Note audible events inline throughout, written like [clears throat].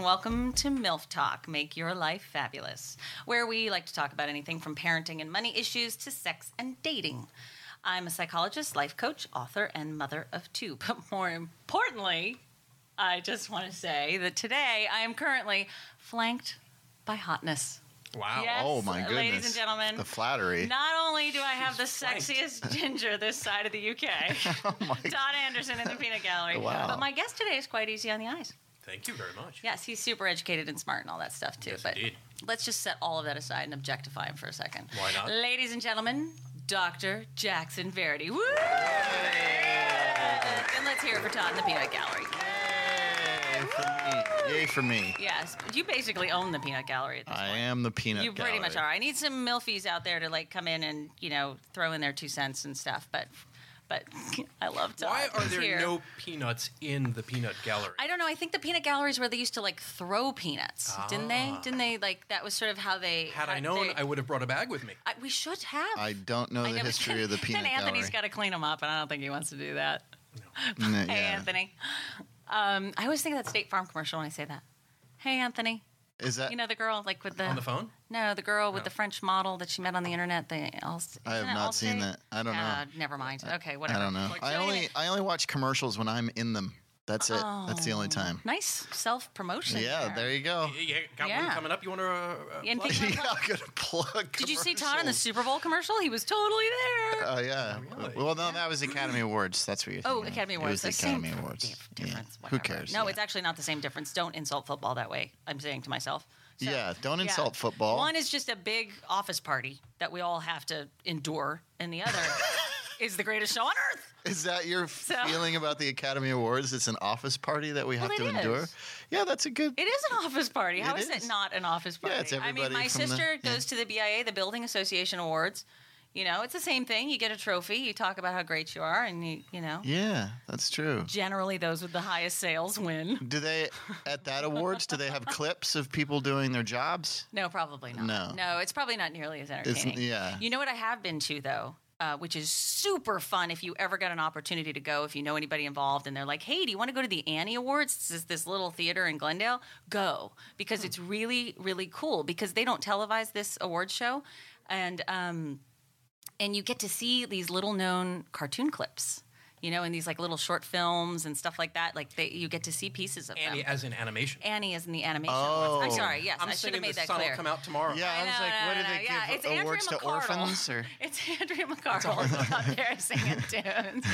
and welcome to MILF Talk Make Your Life Fabulous, where we like to talk about anything from parenting and money issues to sex and dating. I'm a psychologist, life coach, author, and mother of two. [laughs] But more importantly, I just want to say that today I am currently flanked by hotness. Wow. Yes, oh my goodness, ladies and gentlemen. the flattery. Not only do I have the flanked. sexiest [laughs] ginger this side of the UK, [laughs] oh Don Anderson in the Peanut Gallery, Wow. but my guest today is quite easy on the eyes. Thank you very much. Yes, he's super educated and smart and all that stuff too. Yes, but indeed. let's just set all of that aside and objectify him for a second. Why not? Ladies and gentlemen, Dr. Jackson Varady. Woo! And let's hear it for Todd in the Peanut Gallery. Yay for me! Yay for me! Yes, you basically own the Peanut Gallery at this I point. am the peanut. Gallery. You pretty much are. I need some milfies out there to like come in and you know throw in their two cents and stuff. But but I love Todd. Why are there here. no peanuts in the peanut gallery? I don't know. I think the peanut galleries where they used to like throw peanuts, didn't they? Ah. Didn't they? Like that was sort of how they. Had I known, they- I would have brought a bag with me. I- we should have. I don't know I the know, but [laughs] history of the peanut Then Anthony's gallery. got to clean them up, and I don't think he wants to do that. [laughs] Mm, Hey, yeah. Anthony. Um, I always think of that State Farm commercial when I say that. Hey, Anthony. Is that? You know the girl like with the On the phone? No, the girl with No. the French model that she met on the internet. They all. I have not seen that. I don't know. Uh, never mind. Okay, whatever. I don't know. Like- I only I only watch commercials when I'm in them. That's it. That's the only Oh. time. Nice self promotion. Yeah, there you go. You you got Yeah. one coming up. You want to? Uh, In plug? Peanut- [laughs] yeah, I'm gonna plug. Did you see Todd in the commercials. Super Bowl commercial? He was totally there. Oh yeah. Really? Well, no, that was Academy Awards. That's what you're. Oh, thinking. Academy It Awards. was the the same Academy Awards. dif- Yeah. difference. Who cares? No, Yeah. it's actually not the same difference. Don't insult football that way. I'm saying to myself. So, Yeah, don't yeah. insult football. One is just a big office party that we all have to endure, and the other [laughs] is the greatest show on earth. [laughs] Is that your So- feeling about the Academy Awards? It's an office party that we have Well, to endure. is. Yeah, that's a good. It is an office party. How It is it is. not an office party? Yeah, it's I mean, my from the- sister yeah. goes to the BIA, the Building Association Awards. You know, it's the same thing. You get a trophy. You talk about how great you are, and you, you know, Yeah, that's true. generally those with the highest sales win. Do they at that awards? Do they have [laughs] clips of people doing their jobs? No, probably not. No. no, it's probably not nearly as entertaining. yeah. You know what I have been to though, uh, which is super fun. If you ever get an opportunity to go, if you know anybody involved, and they're like, "Hey, do you want to go to the Annie Awards? This is this little theater in Glendale. Go because it's really really cool because they don't televise this award show, and um, and you get to see these little known cartoon clips." You know, in these like little short films and stuff like that, like they, you get to see pieces of Annie, them. as in animation. Annie is in the animation. Oh. awards. I'm sorry. Yes, I'm I should saying have the made that sun clear. will come out tomorrow. Yeah, I, was know, like, no, what no, do no, they yeah, give it's Andrea awards to McArdle. orphans? Or [laughs] It's Andrea [laughs] McArdle [laughs] out there singing tunes.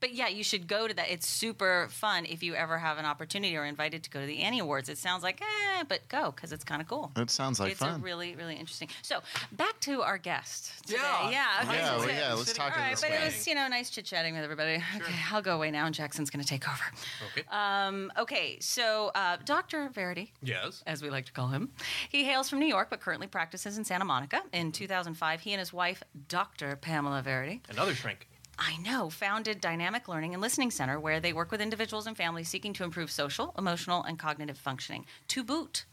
But yeah, you should go to that. It's super fun if you ever have an opportunity or invited to go to the Annie Awards. It sounds like, eh, but go because it's kind of cool. it sounds like it's fun. a really, really interesting. So back to our guest today. Yeah. yeah, okay, yeah, well, yeah. Let's talk All to right, this but it was you know nice chit chatting with everybody. Okay, I'll go away now, and Jackson's going to take over. Okay. Um, okay, so uh, Dr. Varady, yes. as we like to call him. He hails from New York, but currently practices in Santa Monica. In 2005, he and his wife, Dr. Pamela Varady, Another shrink. I know, founded Dynamic Learning and Listening Center, where they work with individuals and families seeking to improve social, emotional, and cognitive functioning. To boot,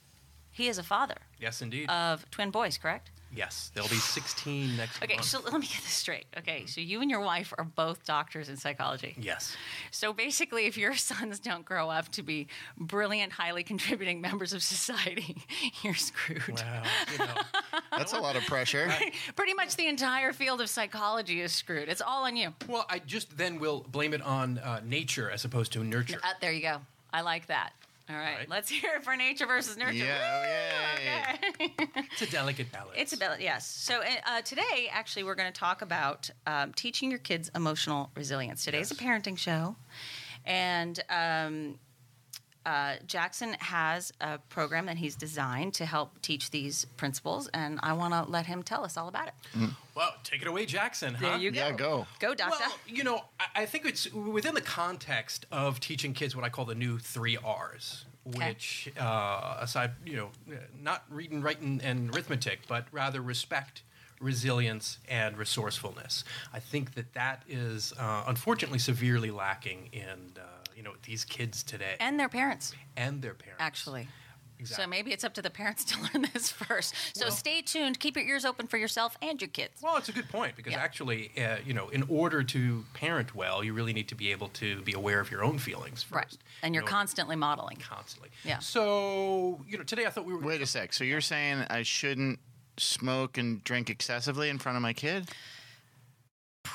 he is a father Yes, indeed. of twin boys, correct? Yes, they'll be 16 next week. Okay, month. so let me get this straight. Okay, so you and your wife are both doctors in psychology. yes. So basically, if your [laughs] sons don't grow up to be brilliant, highly contributing members of society, [laughs] you're screwed. Well, you know, [laughs] That's a lot of pressure. Pretty much the entire field of psychology is screwed. It's all on you. well, I just then will blame it on uh, nature as opposed to nurture. Uh, there you go. I like that. All right, right. let's hear it for nature versus nurture. Yeah, Woo! yay. Okay. [laughs] It's a delicate balance. It's about yes. So uh, today, actually, we're going to talk about um, teaching your kids emotional resilience. Today's Yes. a parenting show, and um, uh, Jackson has a program that he's designed to help teach these principles, and I want to let him tell us all about it. Well, take it away, Jackson. Huh? There you go. Yeah, go. Go, doctor. Well, you know, I, I think it's within the context of teaching kids what I call the new three R's, Okay. which, uh, aside, you know, not reading, writing, and arithmetic, but rather respect, resilience, and resourcefulness. I think that that is uh, unfortunately severely lacking in, uh, you know, these kids today and their parents, and their parents. actually. Exactly. So maybe it's up to the parents to [laughs] learn this first. So Well- stay tuned. Keep your ears open for yourself and your kids. Well, it's a good point because Yeah. actually, uh, you know, in order to parent well, you really need to be able to be aware of your own feelings first. Right. And you're You know, constantly modeling. constantly. Yeah. So, you know, today I thought we were. Wait a sec. So you're saying I shouldn't smoke and drink excessively in front of my kid?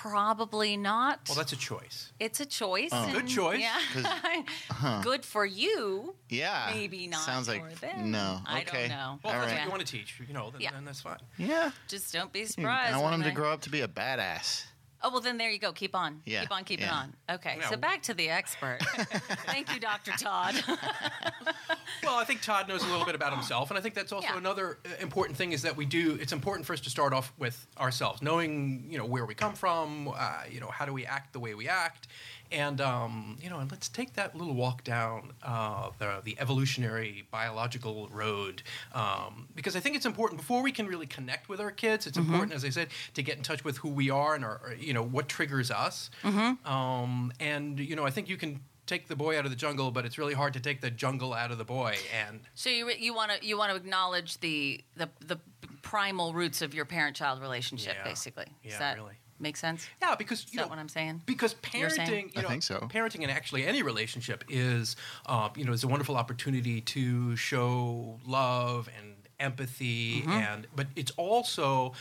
Probably not. Well, that's a choice. it's a choice. Oh. Good choice. Yeah. [laughs] [laughs] Good for you. Yeah. Maybe not. Sounds like for them. no. I okay. don't know. Well, All if that's right. what you want to teach, you know, then, Yeah. then that's fine. Yeah. Just don't be surprised. I want when him to grow up to be a badass. Oh well, then there you go. Keep on. Yeah, Keep on keeping yeah. on. Okay. Yeah. So back to the expert. [laughs] Thank you, Dr. Todd. [laughs] Well, I think Todd knows a little bit about himself, and I think that's also Yeah. another uh, important thing is that we do. It's important for us to start off with ourselves, knowing you know where we come from, uh, you know how do we act the way we act, and um, you know, and let's take that little walk down uh, the the evolutionary biological road, um, because I think it's important before we can really connect with our kids. It's important, as I said, to get in touch with who we are and our, you know what triggers us, um, and you know I think you can. Take the boy out of the jungle, but it's really hard to take the jungle out of the boy. And so you you want to you want to acknowowledge the the the primal roots of your parent-child relationship, Yeah. basically. Does Yeah, that really. Make sense? Yeah, because you Is that know, what I'm saying? Because You're saying? parenting, you I think so. parenting and actually any relationship is, uh, you know, is a wonderful opportunity to show love and empathy, Mm-hmm. and but it's also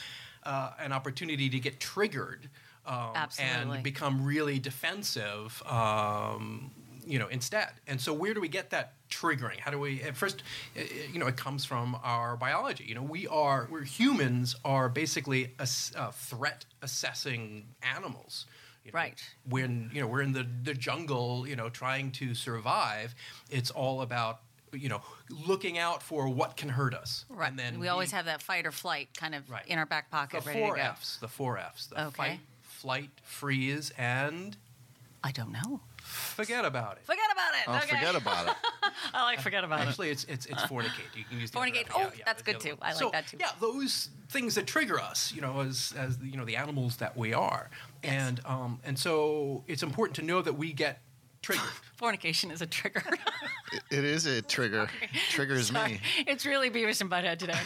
uh, an opportunity to get triggered. Um, Absolutely. And become really defensive, um, you know, instead. And so, where do we get that triggering? How do we? At first, uh, you know, it comes from our biology. You know, we are we're humans are basically a, uh, threat assessing animals. you know. Right. When you know we're in the the jungle, you know, trying to survive, it's all about you know looking out for what can hurt us. Right. And then we always being- have that fight or flight kind of Right. in our back the pocket, ready four to go. Fs. The four Fs. The Okay. fight, flight, freeze, and I don't know. Forget about it. Forget about it. Oh, okay. forget about it. [laughs] I like forget about it. Actually, it's it's it's fornicate. You can use the other Fornicate. F. Oh, that's good too. one. I like So, that too. Yeah, those things that trigger us, you know, as as the, you know the animals that we are, Yes. and um and so it's important to know that we get triggered. [laughs] Fornication is a trigger. [laughs] It is a trigger. Triggers Sorry. me. It's really Beavis and Butthead today. [laughs]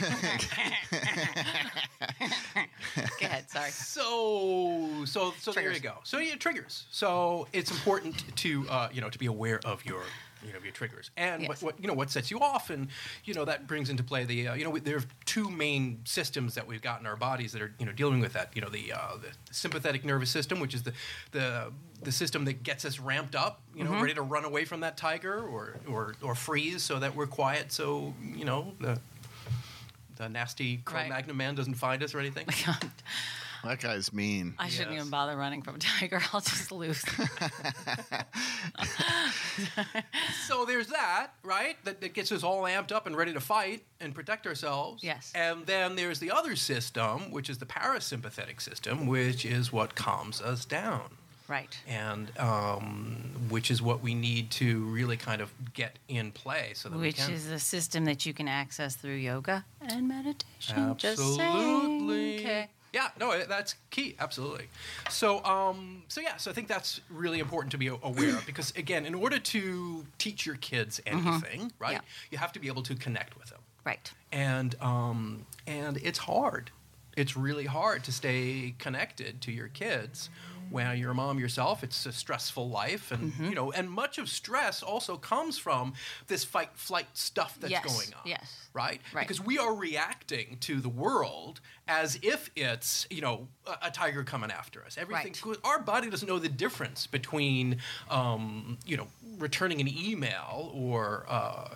Go ahead. Sorry. So so so there you go. So yeah, triggers. So it's important to uh, you know to be aware of your you know your triggers and Yes. what, what you know what sets you off and you know that brings into play the uh, you know we, there are two main systems that we've got in our bodies that are you know dealing with that you know the, uh, the sympathetic nervous system which is the the the system that gets us ramped up you Mm-hmm. know ready to run away from that tiger or or or freeze so that we're quiet so you know the the nasty Right. Cro-Magnon man doesn't find us or anything. [laughs] That guy's mean. I shouldn't Yes. even bother running from a tiger. [laughs] I'll just lose. [laughs] So there's that, right? That, that gets us all amped up and ready to fight and protect ourselves. Yes. And then there's the other system, which is the parasympathetic system, which is what calms us down. right. And um, which is what we need to really kind of get in play so that we Which can. is a system that you can access through yoga and meditation. Just saying. Absolutely. Okay. Yeah, no, that's key. Absolutely. So, um, so yeah, so I think that's really important to be aware of because, again, in order to teach your kids anything, right, Mm-hmm. Yeah. you have to be able to connect with them, Right. and um, and it's hard. It's really hard to stay connected to your kids when you're a mom yourself. It's a stressful life, and Mm-hmm. you know, and much of stress also comes from this fight flight stuff that's Yes, going on yes. right? Right. Because we are reacting to the world as if it's you know a, a tiger coming after us. Everything. Right. Our body doesn't know the difference between um, you know returning an email or. Uh,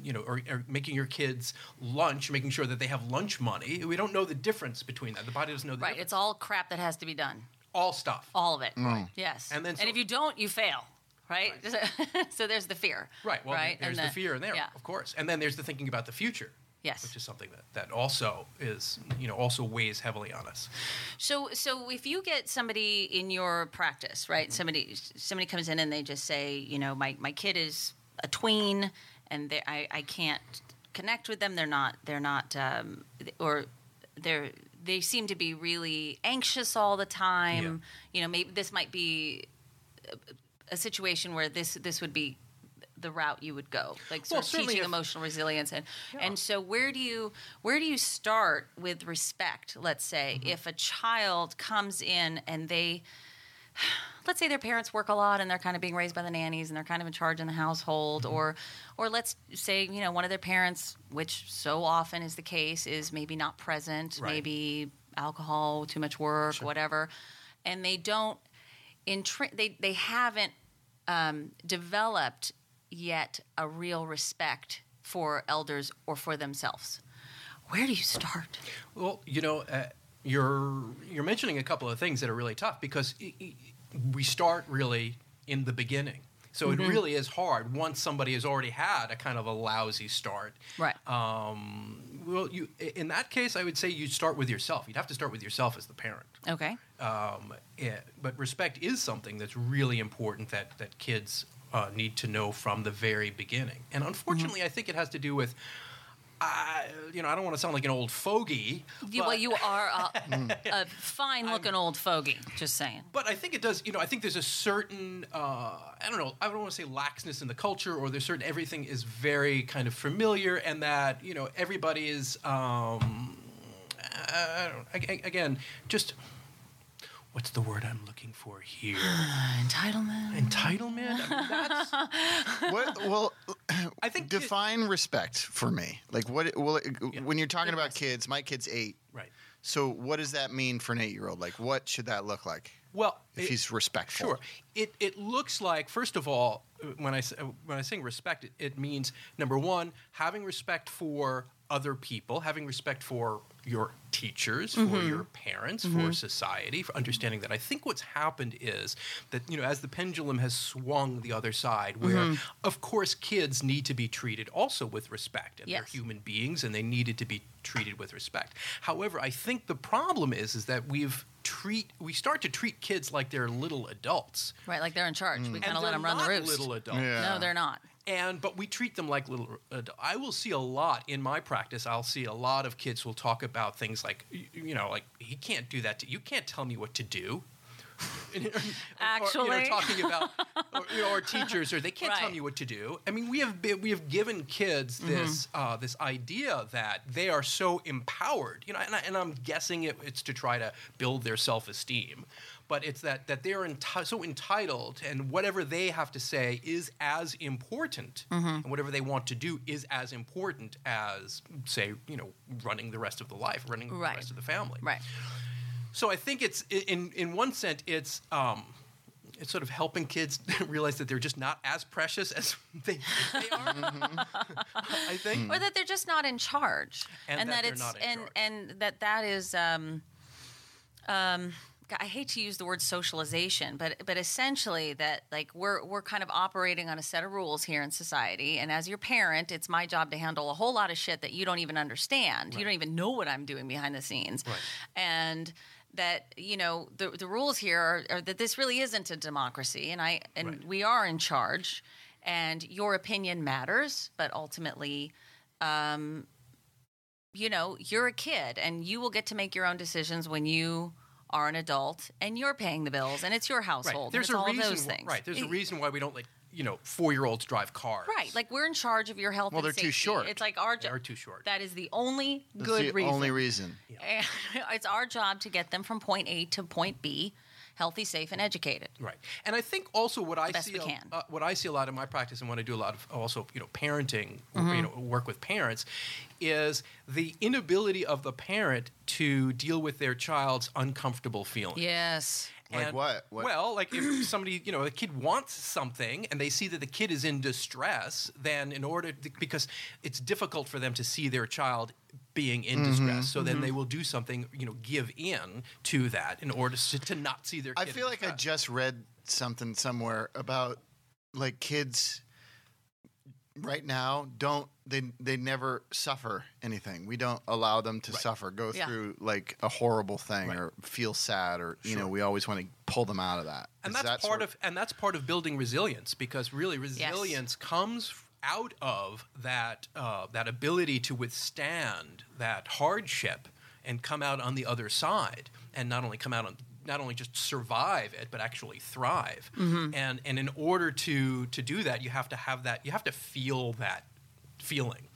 you know, or, or making your kids lunch, making sure that they have lunch money. We don't know the difference between that. The body doesn't know the Right. difference. It's all crap that has to be done. All stuff. All of it. Yes. And then so- if you don't, you fail. Right. [laughs] so there's the fear. Right. Well, right. there's And the, fear in there, Yeah. of course, and then there's the thinking about the future. Yes. Which is something that, that also is, you know, also weighs heavily on us. So, so if you get somebody in your practice, right? Somebody, somebody comes in and they just say, you know, my, my kid is a tween, and they, I, I can't connect with them. They're not, they're not, um, or they're, they seem to be really anxious all the time. You know, maybe this might be a, a situation where this, this would be the route you would go, like sort Well, of teaching if- emotional resilience, and and so where do you where do you start with respect? Let's say Mm-hmm. if a child comes in and they let's say their parents work a lot and they're kind of being raised by the nannies and they're kind of in charge in the household Mm-hmm. or or let's say you know one of their parents which so often is the case is maybe not present Right. maybe alcohol too much work whatever and they don't intri- they they haven't um, developed yet a real respect for elders or for themselves where do you start Well, you know, uh, you're you're mentioning a couple of things that are really tough because we start really in the beginning. So it really is hard once somebody has already had a kind of a lousy start. right Um, well, you in that case, I would say you'd start with yourself. You'd have to start with yourself as the parent. okay Um, yeah, but respect is something that's really important that that kids uh, need to know from the very beginning. And unfortunately, I think it has to do with. Uh, you know, I don't want to sound like an old fogey. You, well, you are a, [laughs] a fine-looking old fogey. Just saying. But I think it does. You know, I think there's a certain uh, I don't know. I don't want to say laxness in the culture, or there's certain everything is very kind of familiar, and that you know everybody is. Um, I don't, I- again, just what's the word I'm looking for here? [sighs] Entitlement. Entitlement. I mean, that's, [laughs] What, well, I think [clears throat] it- define respect for me. Like, what? Well, it- when you're talking about kids, my kid's eight. right. So, what does that mean for an eight-year-old? Like, what should that look like Well, if it- he's respectful? Sure. It it looks like first of all, when I when I sing respect, it, it means number one, having respect for other people, having respect for your teachers, for mm-hmm. your parents, for mm-hmm. society, for understanding that. I think what's happened is that you know as the pendulum has swung the other side, where mm-hmm. of course kids need to be treated also with respect, and they're human beings, and they needed to be treated with respect. However, I think the problem is is that we've treat we start to treat kids like they're little adults. Right, like they're in charge. We mm. kind And of let them run the roost. little adults. Yeah. No, they're not. And but we treat them like little. I will see a lot in my practice. I'll see a lot of kids will talk about things like, you know, like he can't do that. To, you can't tell me what to do. [laughs] Or, you Actually. know, talking about or, you know, or teachers, or they can't tell me what to do. I mean, we have been, we have given kids this Mm-hmm. uh, this idea that they are so empowered. You know, and, I, and I'm guessing it, it's to try to build their self esteem. But it's that that they're enti- so entitled, and whatever they have to say is as important, Mm-hmm. and whatever they want to do is as important as, say, you know, running the rest of the life, running Right. the rest of the family. Right. So I think it's in in one sense it's um, it's sort of helping kids [laughs] realize that they're just not as precious as [laughs] they they are. [laughs] I think. Or that they're just not in charge. And that they're it's not in and charge. and that that is um um I hate to use the word socialization, but but essentially that like we're we're kind of operating on a set of rules here in society, and as your parent, it's my job to handle a whole lot of shit that you don't even understand. You don't even know what I'm doing behind the scenes, Right. and that you know the the rules here are, are that this really isn't a democracy, and I and Right. we are in charge, and your opinion matters, but ultimately Um, you know, you're a kid and you will get to make your own decisions when you are an adult and you're paying the bills and it's your household. Right. There's and it's a all reason. those things. Right. There's a reason why we don't let you know four year olds drive cars. Right. Like we're in charge of your health. Well, and they're too short. It's like our They're too short. That is the only That's good the reason. only reason. And [laughs] it's our job to get them from point A to point B, healthy, safe, and educated. Right, and I think also what I see, we a- Uh, what I see a lot in my practice, and when I do a lot of also you know parenting, Mm-hmm. you know work with parents, is the inability of the parent to deal with their child's uncomfortable feelings. Yes. Like what? What- Well, like if [clears throat] somebody, you know, a kid wants something and they see that the kid is in distress, then in order to, because it's difficult for them to see their child being in Mm-hmm, distress, so then they will do something, you know, give in to that in order to, to not see their. I feel in like I just read something somewhere about like kids right now don't they they never suffer anything. We don't allow them to suffer, go Yeah. through like a horrible thing Right. or feel sad or you know, we always want to pull them out of that. and Is that's that part sort- of and that's part of building resilience because really resilience comes out of that uh, that ability to withstand that hardship and come out on the other side and not only come out on not only just survive it but actually thrive. Mm-hmm. and and in order to to do that you have to have that you have to feel that feeling.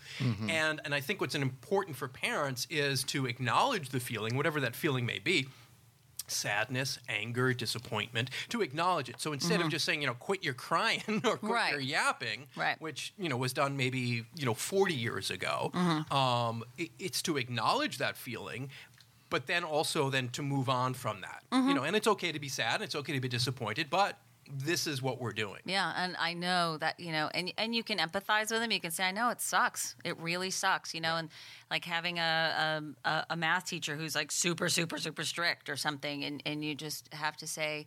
And and i think what's important for parents is to acknowledge the feeling whatever that feeling may be sadness, anger, disappointment, to acknowledge it. So instead of just saying, you know, quit your crying [laughs] or quit Mm-hmm. Right. your yapping, Right. which, you know, was done maybe, you know, 40 years ago, Mm-hmm. um, it- it's to acknowledge that feeling, but then also then to move on from that. Mm-hmm. You know, and it's okay to be sad, and it's okay to be disappointed, but this is what we're doing. Yeah, and I know that you know, and and you can empathize with them. You can say, "I know it sucks. It really sucks," you know, and like having a a, a math teacher who's like super, super, super strict or something, and and you just have to say.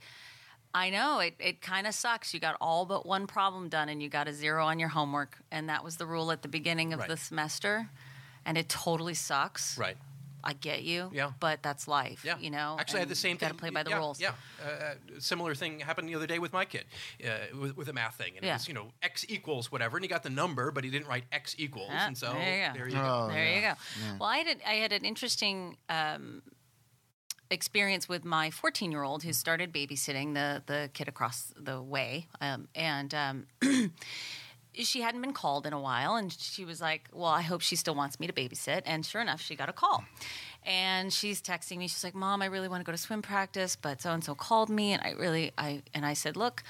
I know it, it kind of sucks. You got all but one problem done and you got a zero on your homework. And that was the rule at the beginning of Right. the semester. And it totally sucks. Right. I get you. Yeah. But that's life. Yeah. You know? Actually, I had the same thing. you gotta play by the yeah, rules. Yeah. Uh, uh, similar thing happened the other day with my kid uh, with, with a math thing. And Yeah. it was, you know, x equals whatever. And he got the number, but he didn't write x equals. Ah, and so there you go. there you go. Oh, There yeah. you go. Well, I had I had an interesting um, experience with my 14 year old who started babysitting the the kid across the way, um, and. Um, [clears throat] She hadn't been called in a while, and she was like, "Well, I hope she still wants me to babysit." And sure enough, she got a call, and she's texting me. She's like, "Mom, I really want to go to swim practice, but so and so called me, and I really, I." And I said, "Look,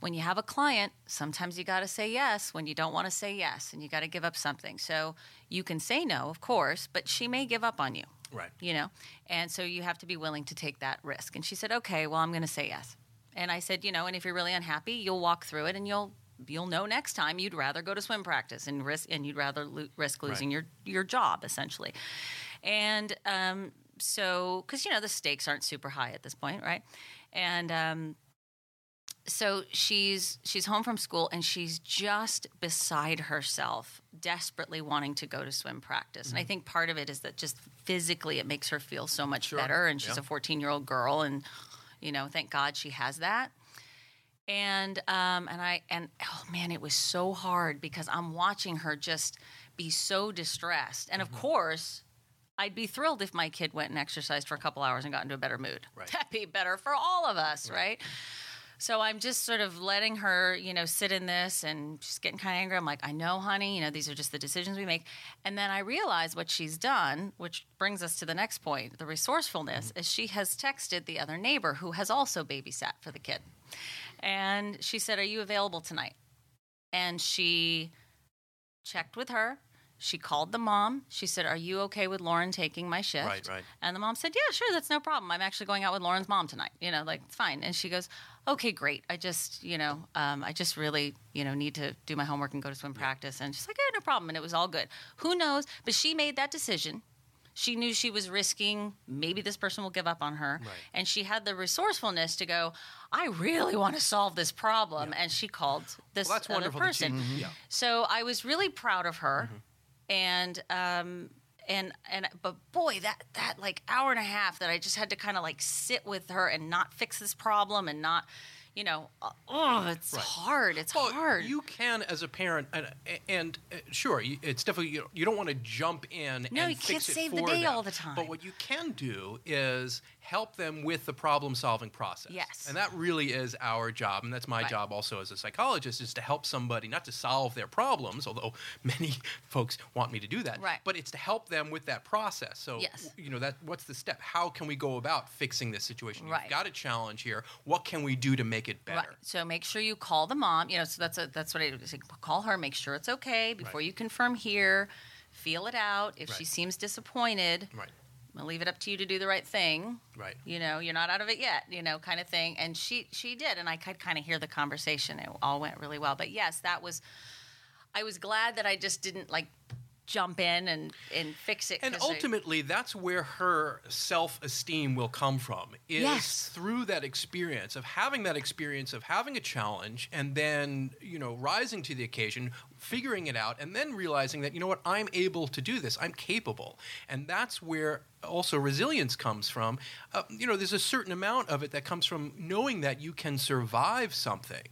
when you have a client, sometimes you got to say yes when you don't want to say yes, and you got to give up something. So you can say no, of course, but she may give up on you, Right. you know? And so you have to be willing to take that risk. And she said, okay, well, I'm going to say yes. And I said, you know, and if you're really unhappy, you'll walk through it and you'll you'll know next time you'd rather go to swim practice and risk and you'd rather lo- risk losing Right. your your job essentially. And um, so because you know the stakes aren't super high at this point, right? And um, so she's she's home from school and she's just beside herself desperately wanting to go to swim practice and i think part of it is that just physically it makes her feel so much Sure. better and she's Yeah. a 14 year old girl and you know thank god she has that and um and i and oh man it was so hard because i'm watching her just be so distressed and of Mm-hmm. course I'd be thrilled if my kid went and exercised for a couple hours and got into a better mood. Right. [laughs] That'd be better for all of us, right? So I'm just sort of letting her, you know, sit in this and she's getting kind of angry. I'm like, I know, honey, you know, these are just the decisions we make. And then I realize what she's done, which brings us to the next point the resourcefulness, is she has texted the other neighbor who has also babysat for the kid. And she said, Are you available tonight? And she checked with her. She called the mom. She said, Are you okay with Lauren taking my shift? Right, right. And the mom said, Yeah, sure, that's no problem. I'm actually going out with Lauren's mom tonight. You know, like, it's fine. And she goes, Okay, great. I just, you know, um, I just really, you know, need to do my homework and go to swim practice. And she's like, Yeah, no problem. And it was all good. Who knows? But she made that decision. She knew she was risking maybe this person will give up on her. Right. And she had the resourcefulness to go, I really want to solve this problem. And she called this Well, other wonderful. that she- person. yeah. So I was really proud of her, Mm-hmm. and um, and and but boy, that that like hour and a half that I just had to kind of like sit with her and not fix this problem and not, you know, uh, oh, it's Right. hard. It's Well, hard. You can, as a parent, and, and uh, sure, it's definitely you, you don't want to jump in. No, and you can't it save the day them. all the time. But what you can do is help them with the problem-solving process. Yes. and that really is our job, and that's my Right. job also as a psychologist, is to help somebody not to solve their problems, although [laughs] many folks want me to do that. Right. But it's to help them with that process. So Yes. you know that what's the step? How can we go about fixing this situation? Right. You've got a challenge here. What can we do to make it better? Right. So make sure you call the mom. You know, so that's a, that's what I do. Call her, make sure it's okay before Right. you confirm here. Feel it out. If she seems disappointed, Right. I'll leave it up to you to do the right thing. Right. You know, you're not out of it yet. You know, kind of thing. And she she did, and I could kind of hear the conversation. It all went really well. But yes, that was. I was glad that I just didn't like jump in and and fix it. And 'cause I- ultimately, that's where her self esteem will come from. Is Yes. through that experience of having that experience of having a challenge and then, you know, rising to the occasion, figuring it out, and then realizing that, you know what, I'm able to do this. I'm capable. And that's where also resilience comes from. Uh, you know, there's a certain amount of it that comes from knowing that you can survive something.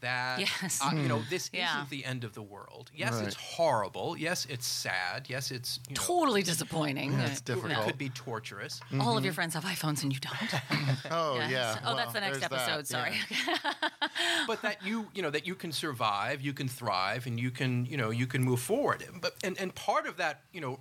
That Yes. uh, you know this Yeah. isn't the end of the world. Yes, Right. it's horrible. Yes, it's sad. Yes, it's you know, totally disappointing. Yeah, it's it difficult. could be torturous. All of your friends have iPhones and you don't. [laughs] Oh Yes. yeah. Oh, that's the next there's that, episode. Sorry. yeah. [laughs] but that you you know that you can survive, you can thrive, and you can you know you can move forward. But and and part of that you know,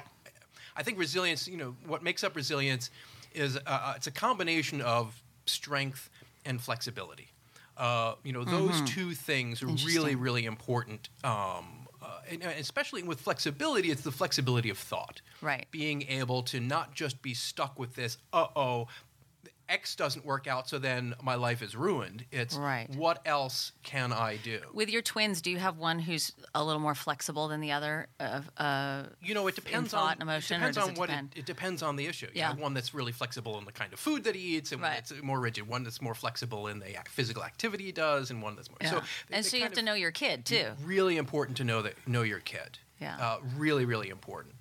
I think resilience. You know what makes up resilience is uh, uh, it's a combination of strength and flexibility. Uh, you know those two things are really really important. Um, uh, and, and especially with flexibility, it's the flexibility of thought. Right. Being able to not just be stuck with this, uh oh, X doesn't work out, so then my life is ruined. It's Right. what else can I do? With your twins, do you have one who's a little more flexible than the other? Uh, uh, You know, it depends thought on emotion, It depends on it what depend? it, it depends on the issue. You Yeah. have one that's really flexible in the kind of food that he eats, and one that's more rigid. One that's more flexible in the physical activity he does, and one that's more. yeah. So, they- and so you have to know your kid too. Really important to know that know your kid. Yeah. Uh, really, really important.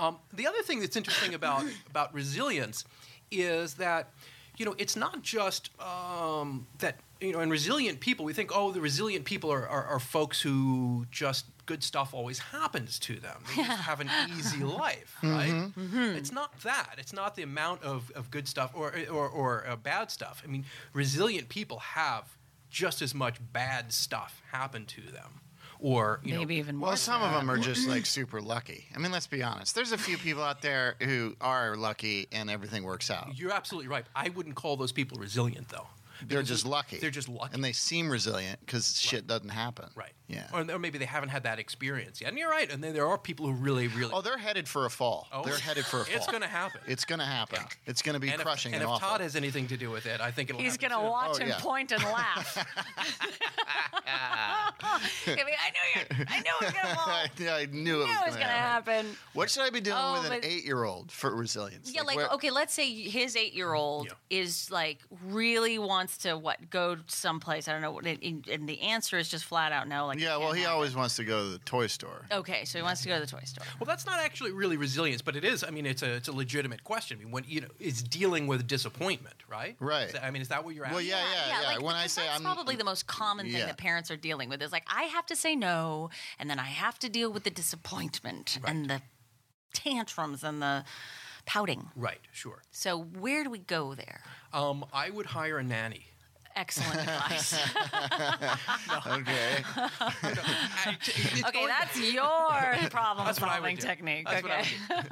Um, the other thing that's interesting about about resilience is that you know it's not just um, that you know in resilient people we think oh the resilient people are, are, are folks who just good stuff always happens to them. They just have an easy [laughs] life right? Mm-hmm. it's not that. It's not the amount of, of good stuff or or, or uh, bad stuff. I mean resilient people have just as much bad stuff happen to them or you Maybe know, even more. Well, some of them are just like [clears throat] super lucky. I mean, let's be honest. There's a few people out there who are lucky and everything works out. You're absolutely right. I wouldn't call those people resilient, though. They're just lucky. They're just lucky. And they seem resilient because shit doesn't happen. right. Yeah. Or, or maybe they haven't had that experience yet. And you're right. And then there are people who really, really. Oh, they're headed for a fall. Oh. They're headed for a fall. It's going to happen. It's going to happen. Yeah. It's going to be and crushing if, and, and if awful. Todd has anything to do with it, I think it'll He's happen gonna watch Oh, and yeah. point and laugh. [laughs] I mean, I knew you. I knew it was gonna. Well, [laughs] yeah, I knew it knew was going gonna happen. What should I be doing Oh, with an eight-year-old for resilience? Yeah, like where- okay, let's say his eight-year-old Yeah. is like really wants to what go someplace. I don't know, what it- and the answer is just flat out no. Like Yeah, well, he happen. always wants to go to the toy store. Okay, so he wants to go to the toy store. Well, that's not actually really resilience, but it is. I mean, it's a it's a legitimate question. I mean, when you know, it's dealing with disappointment, right? Right. That- I mean, is that what you're asking? Well, yeah, yeah, yeah. like, when I say that's I'm probably the most common thing Yeah. that parents are dealing with is like I have to say no, and then I have to deal with the disappointment and the tantrums and the pouting. Right. Sure. So where do we go there? Um, I would hire a nanny. Excellent advice. [laughs] okay, [laughs] Okay, that's your [laughs] problem That's what I solving would technique. That's what I okay.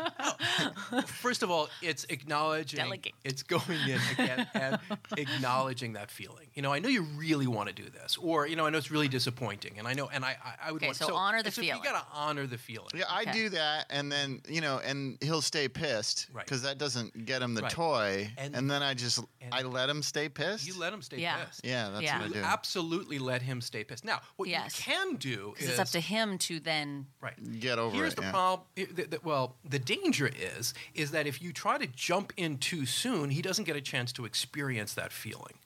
would do. First of all, it's acknowledging. Delegate. It's going in again and acknowledging that feeling. You know, I know you really want to do this, or you know, I know it's really disappointing, and I know, and I, I, I would Okay, want. so honor the it's- feeling. You got to honor the feeling. yeah, I Okay. do that, and then you know, and he'll stay pissed Right. because that doesn't get him the Right. toy, And- and, then I just and- I let him stay pissed. You let him stay Yeah. Pissed. yeah, that's Yeah. what I You do. absolutely let him stay pissed. Now, what Yes. you can do is it's up to him to then. right. Get over Here's it. the yeah. problem. The, the, well, the danger is is that if you try to jump in too soon, he doesn't get a chance to experience that feeling,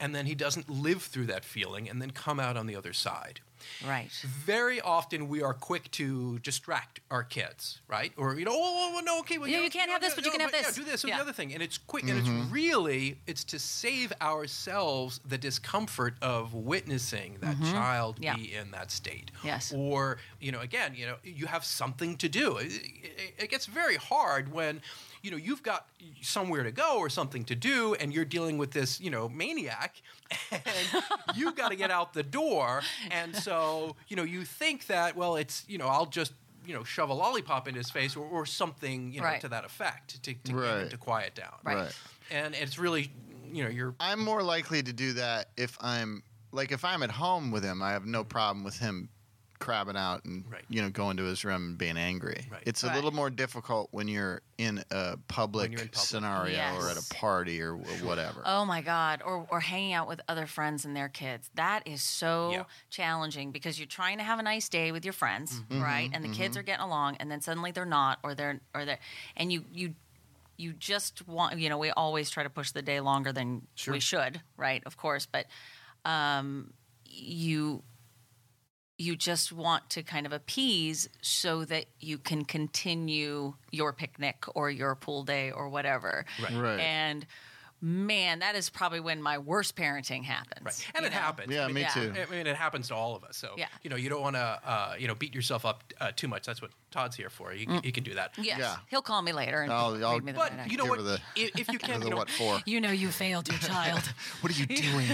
and then he doesn't live through that feeling, and then come out on the other side. Right. Very often, we are quick to distract our kids, right? Or you know, oh, oh, no, okay, well, Yeah, know, you can't have know, this, but you no, can have yeah, this. do this or Yeah. the other thing, and it's quick, and it's really it's to save ourselves the discomfort of witnessing that child Mm-hmm. Yeah. be in that state. Yes. Or you know, again, you know, you have something to do. It, it, it gets very hard when you know you've got somewhere to go or something to do, and you're dealing with this you know maniac, [laughs] and you've got to get out the door, and so you know you think that well, it's you know I'll just you know shove a lollipop in his face or, or something you know Right. to that effect to, to get him Right. to quiet down. Right. Right. And it's really you know you're I'm more likely to do that if I'm like if I'm at home with him, I have no problem with him crabbing out and Right. you know going to his room and being angry. Right. It's a Right. little more difficult when you're in a public, in public. scenario or at a party or whatever. Oh my God. Or, or hanging out with other friends and their kids. That is so Yeah. challenging because you're trying to have a nice day with your friends, Mm-hmm. right? And the kids are getting along and then suddenly they're not or they're or they're and you you you just want you know, we always try to push the day longer than Sure. we should, right? Of course. But um you you just want to kind of appease so that you can continue your picnic or your pool day or whatever. Right. Right. And man, that is probably when my worst parenting happens. Right. And it know? happens. Yeah, I mean, me Yeah. too. I mean, it happens to all of us. So, Yeah. you know, you don't want to, uh, you know, beat yourself up uh, too much. That's what Todd's here for. You, you can do that. Yes. Yeah. He'll call me later and I'll- I'll- read me the But you know what? the- if, if you [laughs] can, the you know, what for? You know you failed your [laughs] child. What are you [laughs] doing?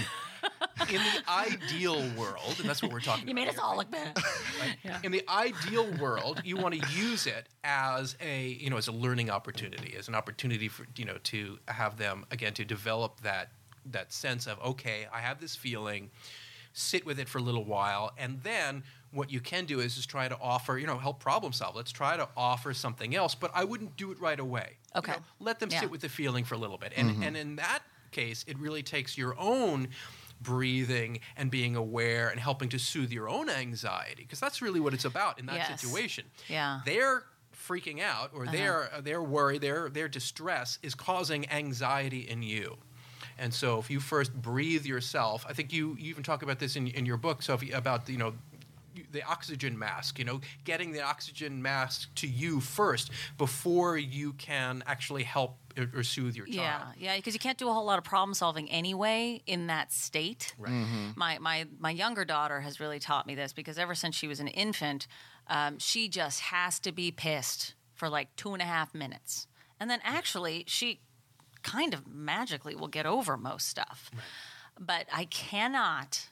In the ideal world, and that's what we're talking you about. made us here, all look bad. [laughs] In the ideal world, you want to use it as a you know as a learning opportunity, as an opportunity for you know to have them again to develop that that sense of okay, I have this feeling, sit with it for a little while, and then what you can do is just try to offer you know help problem solve. Let's try to offer something else, but I wouldn't do it right away. You Okay. know, let them Yeah. sit with the feeling for a little bit, and mm-hmm. and in that case, it really takes your own breathing and being aware and helping to soothe your own anxiety because that's really what it's about in that Yes. situation. Yeah. They're freaking out or uh-huh. their their worry, their their distress is causing anxiety in you. And so if you first breathe yourself, I think you, you even talk about this in, in your book, Sophie, about you know the oxygen mask, you know, getting the oxygen mask to you first before you can actually help or, or soothe your child. Yeah, yeah, because you can't do a whole lot of problem solving anyway in that state. Right. My my my younger daughter has really taught me this because ever since she was an infant, um, she just has to be pissed for like two and a half minutes, and then actually she kind of magically will get over most stuff. But I cannot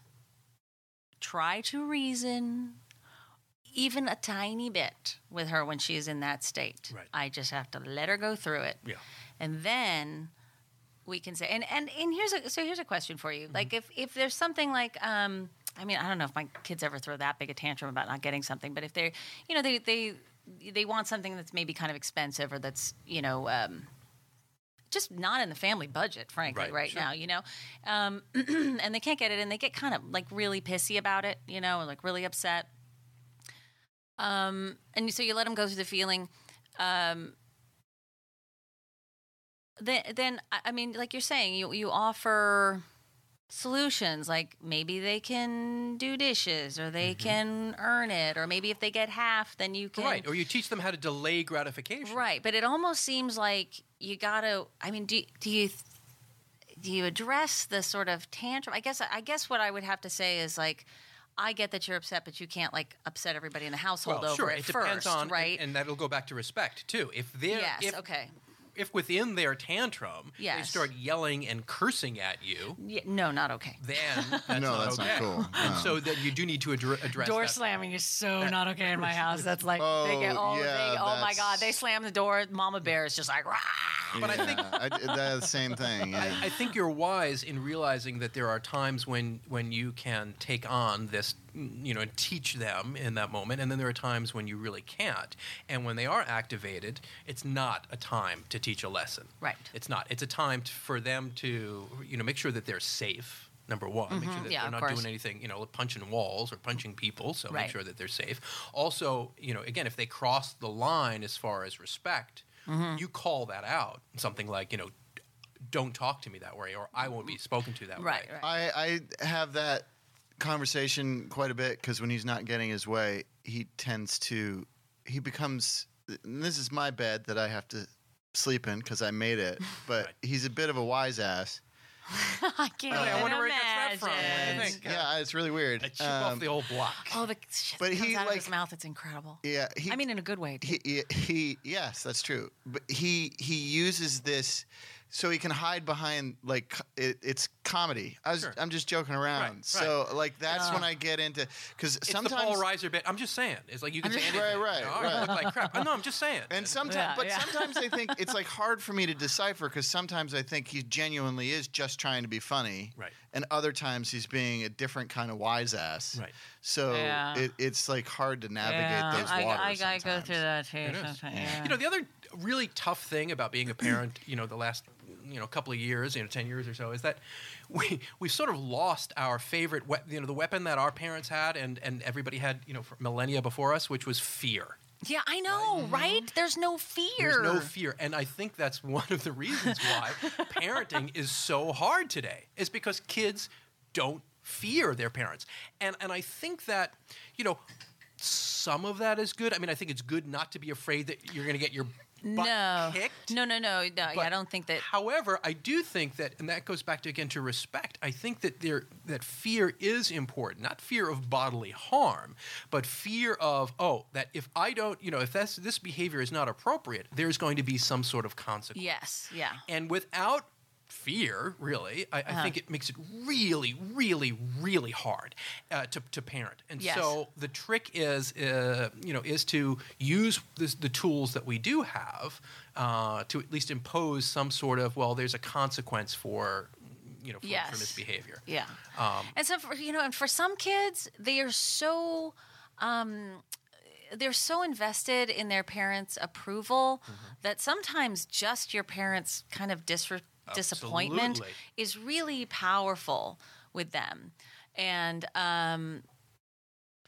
try to reason even a tiny bit with her when she is in that state. Right. I just have to let her go through it Yeah. and then we can say and and, and here's a so here's a question for you like if if there's something like um i mean i don't know if my kids ever throw that big a tantrum about not getting something but if they're you know they they they want something that's maybe kind of expensive or that's you know um just not in the family budget, frankly, Right, right, sure. now, you know, um, [clears throat] and they can't get it, and they get kind of like really pissy about it, you know, like really upset. Um, and so you let them go through the feeling. Um, then, then I I mean, like you're saying, you you offer solutions like maybe they can do dishes or they can earn it or maybe if they get half then you can Right. Or you teach them how to delay gratification. Right, but it almost seems like you got to. I mean, do do you do you address the sort of tantrum? I guess I guess what I would have to say is like, I get that you're upset, but you can't like upset everybody in the household Well, over sure. it, It depends first, on, right? and, and that'll go back to respect too. If they're, yes, if, okay. If within their tantrum they start yelling and cursing at you, Yeah, no, not okay. then [laughs] that's No, not that's not cool. And No. so that you do need to addre- address Door that. slamming is so not okay in my [laughs] house. That's like they oh, get Oh, oh, yeah, they, oh my god, they slam the door. Mama bear is just like Rah! But I think- I, that's the same thing. Yeah. I, I think you're wise in realizing that there are times when when you can take on this, you know, and teach them in that moment, and then there are times when you really can't. And when they are activated, it's not a time to teach a lesson. Right. It's not. It's a time t- for them to, you know, make sure that they're safe. Number one, make sure that Yeah, they're not course. doing anything, you know, punching walls or punching people. So Right. make sure that they're safe. Also, you know, again, if they cross the line as far as respect, Mm-hmm. you call that out. Something like, you know, don't talk to me that way, or I won't be spoken to that Right, way. right. I, I have that conversation quite a bit because when he's not getting his way, he tends to he becomes. And this is my bed that I have to sleep in because I made it. [laughs] But Right. he's a bit of a wise ass. [laughs] I can't I even wonder where he gets that from. What do you imagine. think? Yeah, it's really weird. A chip off Um, the old block. Oh, the shit But that comes he, out of his like- mouth. It's incredible. yeah, he, I mean, in a good way. Too. he, he, he yes that's true but he he uses this so he can hide behind like it, it's comedy i was Sure. i'm just joking around Right, so like that's Oh. when i get into because It's sometimes the Paul Reiser bit. I'm just saying. It's like you can I'm say just- anything. Right, You know, right, "Oh, right. look like crap. no, I'm just saying. and sometimes Yeah, but yeah. sometimes i think it's like hard for me to decipher because sometimes i think he genuinely is just trying to be funny Right. And other times he's being a different kind of wise ass Right. so Yeah. it, it's like hard to navigate yeah, those I, waters I, I go sometimes. through that too. Sometimes, yeah. You know, the other really tough thing about being a parent, you know, the last you know couple of years, you know, ten years or so, is that we we sort of lost our favorite, we- you know, the weapon that our parents had and and everybody had, you know, for millennia before us, which was fear. Yeah, I know, right? Mm-hmm. There's no fear. There's no fear, and I think that's one of the reasons why parenting is so hard today. Is because kids don't fear their parents, and and I think that you know some of that is good. I mean, I think it's good not to be afraid that you're going to get your butt no, kicked. no, no, no, no. Yeah, I don't think that. However, I do think that, and that goes back to again to respect. I think that there that fear is important, not fear of bodily harm, but fear of oh that if I don't, you know, if that's this behavior is not appropriate, there's going to be some sort of consequence. Yes, yeah. And without fear, really, I, Uh-huh. I think it makes it really, really, really hard uh, to, to parent. And Yes. so the trick is, uh, you know, is to use this, the tools that we do have uh, to at least impose some sort of well, there's a consequence for, you know, for, Yes. for misbehavior. Yeah. Um, and so, for, you know, and for some kids, they are so. Um, they're so invested in their parents' approval Mm-hmm. that sometimes just your parents' kind of disre- disappointment Absolutely. is really powerful with them. And um,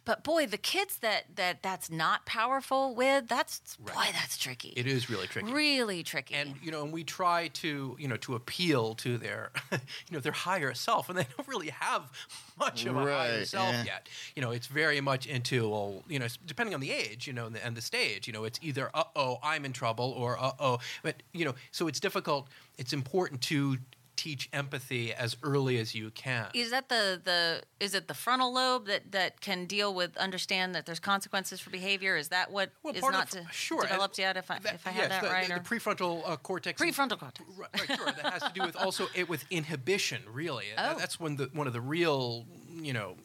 but boy, the kids that that that's not powerful with, that's boy, that's tricky. it is really tricky. really tricky. and you know and we try to you know to appeal to their [laughs] you know their higher self and they [laughs] don't really have much of a higher self yeah. yet you know it's very much into well you know depending on the age you know and the, and the stage you know it's either uh-oh i'm in trouble or uh-oh but you know so it's difficult it's important to teach empathy as early as you can is that the the is it the frontal lobe that that can deal with understand that there's consequences for behavior? Is that what is Well, part not of- to, sure, developed yet? If I that- if I yes, have that the, right, the, or the prefrontal uh, cortex prefrontal cortex. Right, right, sure. That has to do with also it with inhibition. Really, [laughs] That- Oh. that's when the one of the real you know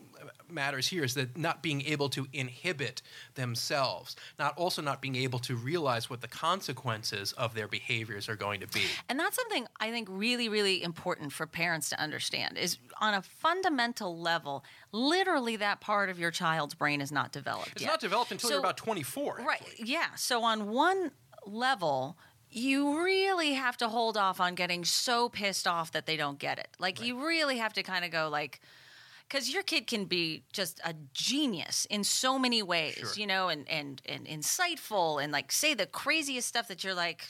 matters here is that not being able to inhibit themselves, not also not being able to realize what the consequences of their behaviors are going to be. And that's something I think really, really important for parents to understand is on a fundamental level, literally that part of your child's brain is not developed It's yet. not developed until you're about 24. Right. actually. Yeah. So on one level, you really have to hold off on getting so pissed off that they don't get it. Like you really have to kind of go like because your kid can be just a genius in so many ways, Sure. you know, and, and and insightful and like say the craziest stuff that you're like,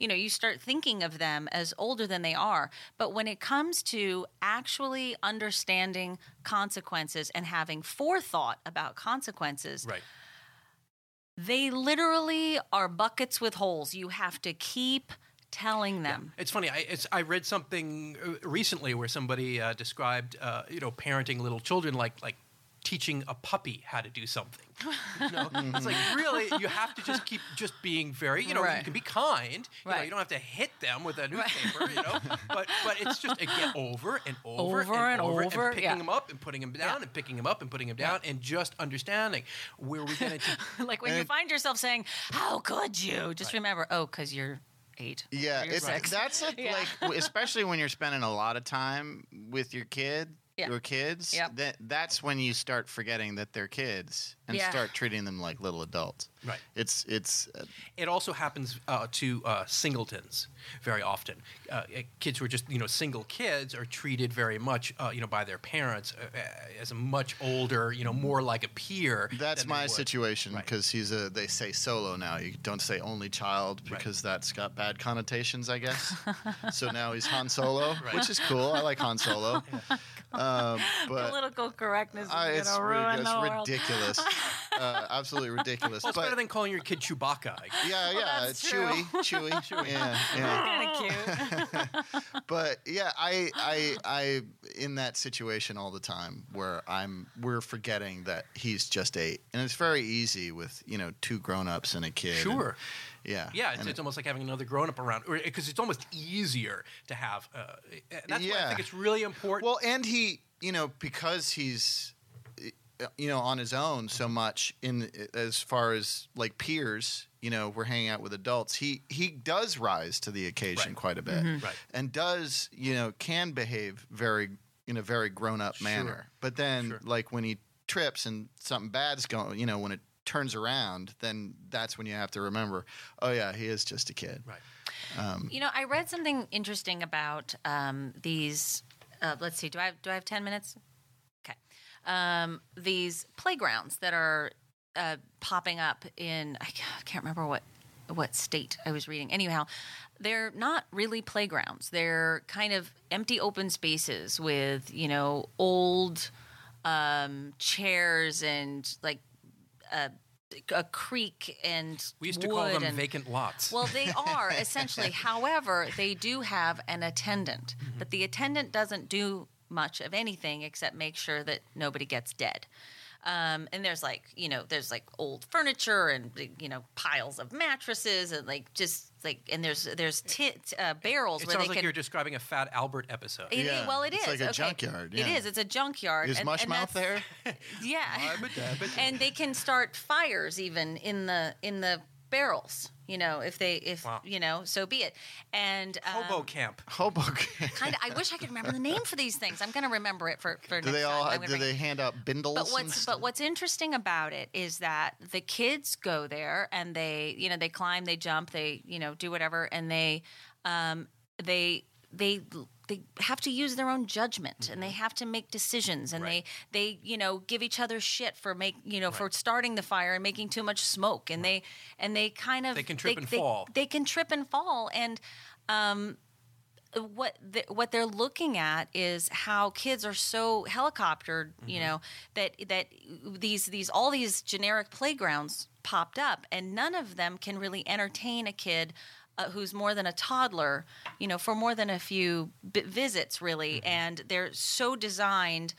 you know, you start thinking of them as older than they are. But when it comes to actually understanding consequences and having forethought about consequences, Right. they literally are buckets with holes. You have to keep telling them. It's funny. I, it's, I read something uh, recently where somebody uh, described, uh, you know, parenting little children like like teaching a puppy how to do something. [laughs] You know, it's like [laughs] really you have to just keep just being very, you know, you can be kind. You know, you don't have to hit them with a newspaper, you know. But but it's just again over and over, and Over and, and over, over, and picking yeah. them up and putting them down Yeah. and picking them up and putting them down and just understanding where we're going to. [laughs] like when you find yourself saying, "How could you?" Just remember, oh, because you're eight. Yeah, it's six. that's a, [laughs] Yeah. like especially when you're spending a lot of time with your kid Yeah. or kids. Yep. That that's when you start forgetting that they're kids and Yeah. start treating them like little adults. Right. It's it's uh, It also happens uh, to uh, singletons very often. Uh, kids who are just you know single kids are treated very much uh, you know by their parents uh, as a much older you know more like a peer. that's my would. situation Right. because he's a they say solo now. You don't say only child Right. because that's got bad connotations, I guess. [laughs] so now he's Han Solo, Right. which is cool. I like Han Solo. [laughs] Um, [laughs] but Political correctness is I, it's, gonna ruin it's the world. ridiculous. [laughs] uh, absolutely ridiculous. Well, it's but better than calling your kid Chewbacca. I guess. yeah, yeah, that's it's true. chewy, [laughs] chewy, chewy. Yeah, yeah. Kind of cute. but yeah, I, I, I, in that situation all the time where I'm, we're forgetting that he's just eight, and it's very easy with you know two grown-ups and a kid. and- Sure. Yeah. Yeah, it's, and it's almost like having another grown up around, because it's almost easier to have. Uh, and that's why I think it's really important. Well, and he, you know, because he's, uh, you know, on his own so much in as far as like peers, you know, we're hanging out with adults. He he does rise to the occasion Right. quite a bit, Right. and does you know can behave very in a very grown up manner. But then, Sure. like when he trips and something bad's going, you know, when it turns around, then that's when you have to remember, oh yeah, he is just a kid. right. Um, You know, I read something interesting about um, these. Uh, let's see. Do I have, do I have ten minutes? Okay. Um, these playgrounds that are uh, popping up in I can't remember what what state I was reading. Anyhow, they're not really playgrounds. They're kind of empty open spaces with you know old um, chairs and like uh, a creek and We used to call them and, vacant lots. Well, they [laughs] are essentially. However, they do have an attendant, Mm-hmm. but the attendant doesn't do much of anything except make sure that nobody gets dead. Um, and there's like you know there's like old furniture and you know piles of mattresses and like just like and there's there's ti uh, barrels it where sounds they like can. you're describing a Fat Albert episode. It- Yeah, well, it it's is like a okay. junkyard, It yeah. is. It's a junkyard. Is and- and Mushmouth there? [laughs] Yeah. I'm a dabbit. and they can start fires even in the in the barrels. You know, if they if Wow. you know, so be it. And um, Hobo camp. Hoboken. kind of. I wish I could remember the name for these things. I'm going to remember it for for Do next they all? time. Do they bring- hand out bindles? but what's but what's interesting about it is that the kids go there and they you know they climb they jump they you know do whatever and they um they they they have to use their own judgment and they have to make decisions and Mm-hmm. Right. they they you know give each other shit for make you know for starting the fire and making too much smoke and they and they kind of They can trip and they, fall. they can trip and fall and um what the, what they're looking at is how kids are so helicoptered, Mm-hmm. you know, that that these these all these generic playgrounds popped up, and none of them can really entertain a kid uh, who's more than a toddler, you know, for more than a few b- visits, really, Mm-hmm. and they're so designed.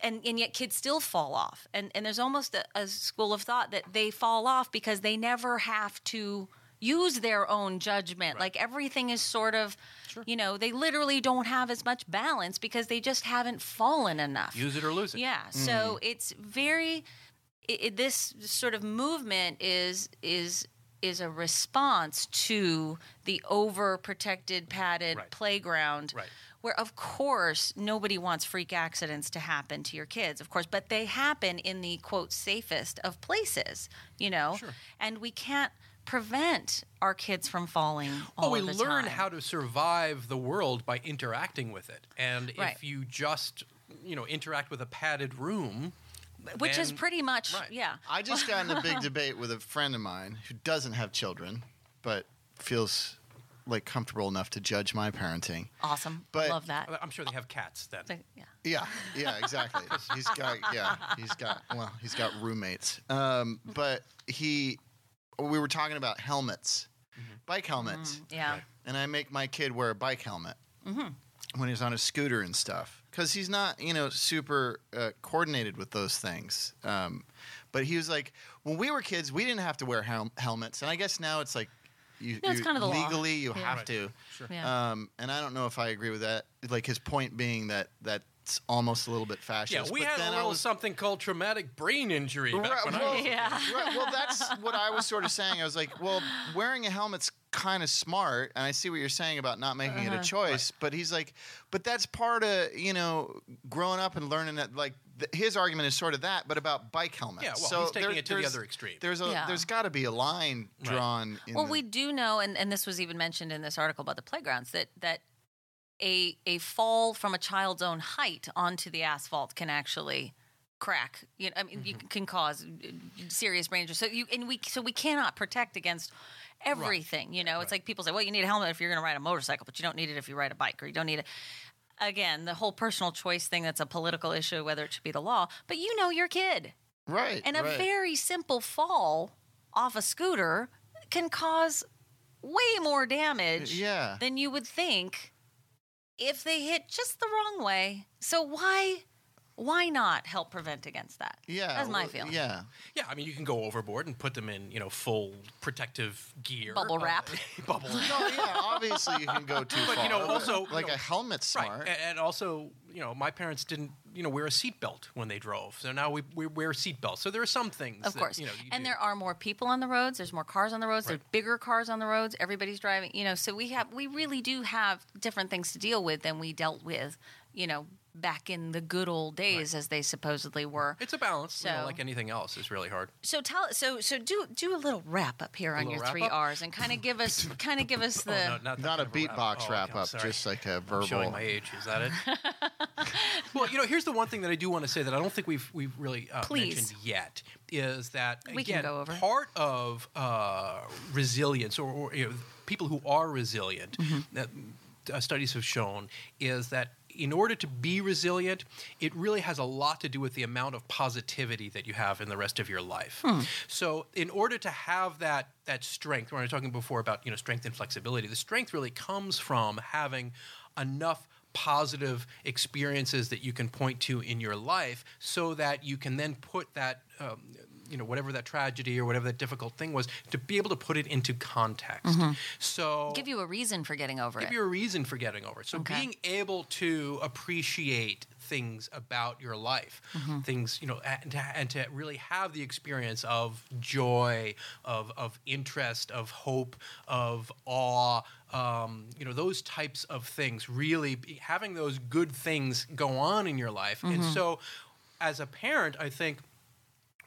And, and yet kids still fall off. And, and there's almost a, a school of thought that they fall off because they never have to use their own judgment. Like everything is sort of you know they literally don't have as much balance because they just haven't fallen enough. Use it or lose it. yeah. So it's very it, it- this sort of movement is is is a response to the overprotected padded Right. playground Right. where of course nobody wants freak accidents to happen to your kids of course but they happen in the quote safest of places you know Sure. and we can't prevent our kids from falling all Well, we learn time. how to survive the world by interacting with it. And Right. if you just, you know, interact with a padded room, which is pretty much Right. yeah [laughs] I just got in a big [laughs] debate with a friend of mine who doesn't have children, but feels like comfortable enough to judge my parenting. awesome But- love that I'm sure they have cats then. So, yeah Yeah, yeah, exactly. [laughs] he's got yeah, he's got well, he's got roommates. Um, but he, we were talking about helmets, bike helmets, yeah Right. and I make my kid wear a bike helmet Mm-hmm. when he's on a scooter and stuff because he's not you know super uh, coordinated with those things. Um, but he was like, when we were kids, we didn't have to wear hel- helmets, and I guess now it's like. You, No, it's you- kind of the law. legally, you Yeah. have Right. to. Sure. Yeah. Um, and I don't know if I agree with that. Like his point being that that that's almost a little bit fascist. Yeah, we but had then a I little was- something called traumatic brain injury back Right, when I well, was. Yeah. right, well, [laughs] that's what I was sort of saying. I was like, well, wearing a helmet's kind of smart, and I see what you're saying about not making Uh-huh. it a choice. But he's like, but that's part of you know growing up and learning that. Like th- his argument is sort of that, but about bike helmets. Yeah, well, so he's taking there- it to the other extreme. There's a Yeah. there's got to be a line Right. drawn. In Well, the- we do know, and, and this was even mentioned in this article about the playgrounds, that that a a fall from a child's own height onto the asphalt can actually crack. You know, I mean, you Mm-hmm. can cause uh, serious brain injury. So you and we so we cannot protect against everything. You know, it's like people say, well, you need a helmet if you're going to ride a motorcycle, but you don't need it if you ride a bike, or you don't need it. Again, the whole personal choice thing that's a political issue, whether it should be the law, but you know your kid. right And a right. very simple fall off a scooter can cause way more damage Yeah. than you would think if they hit just the wrong way. So why why not help prevent against that? yeah, That's my well, feeling. Yeah, Yeah, I mean, you can go overboard and put them in, you know, full protective gear. Bubble Uh, wrap. [laughs] bubble wrap. no, yeah. Obviously, you can go [laughs] too But, far. you know, also, like you know, a helmet's Right, smart. a- and also, you know, my parents didn't, you know, wear a seatbelt when they drove. So now we, we wear seatbelts. So there are some things, Of that, course. you know, you and do. there are more people on the roads. There's more cars on the roads. Right. There's bigger cars on the roads. Everybody's driving. You know, so we have we really do have different things to deal with than we dealt with, you know, back in the good old days as they supposedly were. It's a balance, you know, So- like anything else. It's really hard. So tell so so do do a little wrap up here on your three up? R's and kind of give us [laughs] kind of give us the oh, no, not, Not a kind of beatbox Oh, wrap okay, I'm up, just like a I'm verbal. showing my age. Is that it? [laughs] well, you know, here's the one thing that I do want to say that I don't think we've we've really uh, mentioned yet is that We can again, go over. part of uh, resilience or, or you know, people who are resilient Mm-hmm. that uh, studies have shown is that in order to be resilient, it really has a lot to do with the amount of positivity that you have in the rest of your life. So, in order to have that that strength, when I was talking before about you know strength and flexibility, the strength really comes from having enough positive experiences that you can point to in your life so that you can then put that um, you know whatever that tragedy or whatever that difficult thing was to be able to put it into context so Give you a reason for getting over give it. Give you a reason for getting over it so Okay. being able to appreciate things about your life Mm-hmm. things you know and to, and to really have the experience of joy of, of interest of hope of awe um, you know those types of things really be, having those good things go on in your life and Mm-hmm. so as a parent i think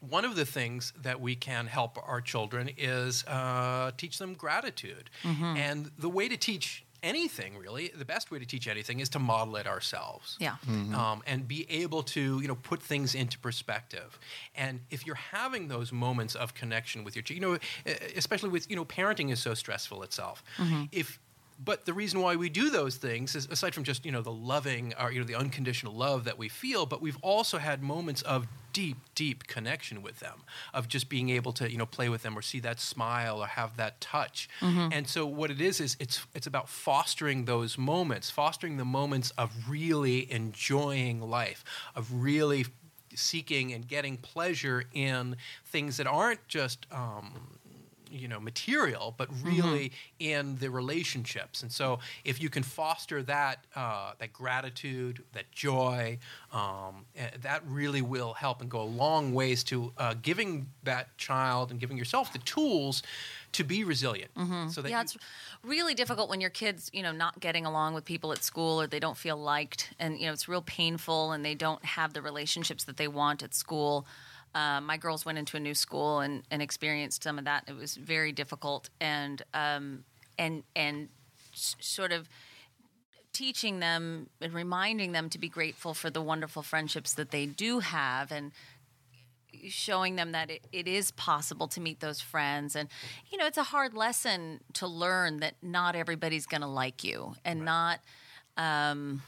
one of the things that we can help our children is uh, teach them gratitude. Mm-hmm. And the way to teach anything, really, the best way to teach anything is to model it ourselves. Yeah. Um, and be able to, you know, put things into perspective. And if you're having those moments of connection with your, ch- you know, especially with, you know, parenting is so stressful itself. If but the reason why we do those things is aside from just you know the loving or you know the unconditional love that we feel but we've also had moments of deep deep connection with them of just being able to you know play with them or see that smile or have that touch. And so what it is is it's it's about fostering those moments fostering the moments of really enjoying life of really seeking and getting pleasure in things that aren't just um, you know material but really in the relationships. And so if you can foster that uh, that gratitude that joy um, eh, that really will help and go a long ways to uh, giving that child and giving yourself the tools to be resilient so that yeah, you- it's really difficult when your kids, you know, not getting along with people at school or they don't feel liked, and you know, it's real painful, and they don't have the relationships that they want at school. Uh, my girls went into a new school and, and experienced some of that. It was very difficult, and um, and and s- sort of teaching them and reminding them to be grateful for the wonderful friendships that they do have, and showing them that it, it is possible to meet those friends and you know it's a hard lesson to learn that not everybody's going to like you and not um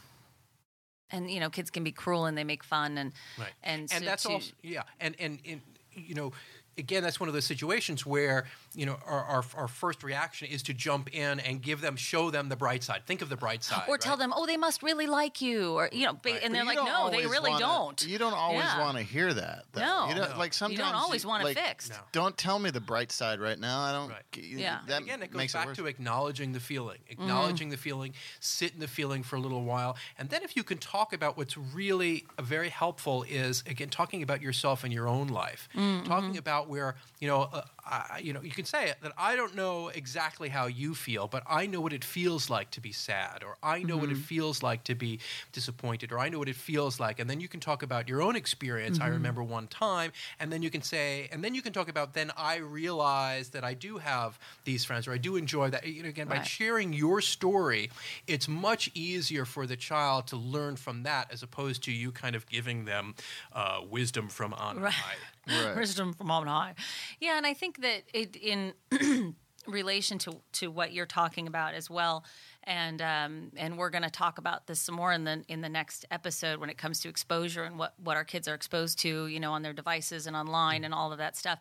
and you know kids can be cruel and they make fun and Right. and and so that's to- also yeah, and and, and you know, again, that's one of those situations where you know our, our our first reaction is to jump in and give them, show them the bright side. Think of the bright side, or tell them oh they must really like you or you know Right. and But they're like no they really wanna- don't You don't always Yeah. want to hear that. though. No. you don't, No. like sometimes always want it like, fixed. No. Don't tell me the bright side right now. I don't. Right. Yeah. that Again, it goes makes back worse. to acknowledging the feeling, Mm-hmm. acknowledging the feeling, sit in the feeling for a little while, and then if you can talk about what's really uh, very helpful is again talking about yourself and your own life, Mm-hmm. talking about where you know, uh, I, you know, you can say it that I don't know exactly how you feel, but I know what it feels like to be sad, or I know what it Mm-hmm. feels like to be disappointed, or I know what it feels like, and then you can talk about your own experience. Mm-hmm. I remember one time, and then you can say, and then you can talk about then I realize that I do have these friends, or I do enjoy that. You know, again, by sharing your story, it's much easier for the child to learn from that as opposed to you kind of giving them uh, wisdom from on Right. high. Right. [laughs] wisdom from on high. Yeah, and I think that it in [clears throat] relation to to what you're talking about as well, and um, and we're going to talk about this some more in the in the next episode when it comes to exposure and what what our kids are exposed to, you know, on their devices and online and all of that stuff.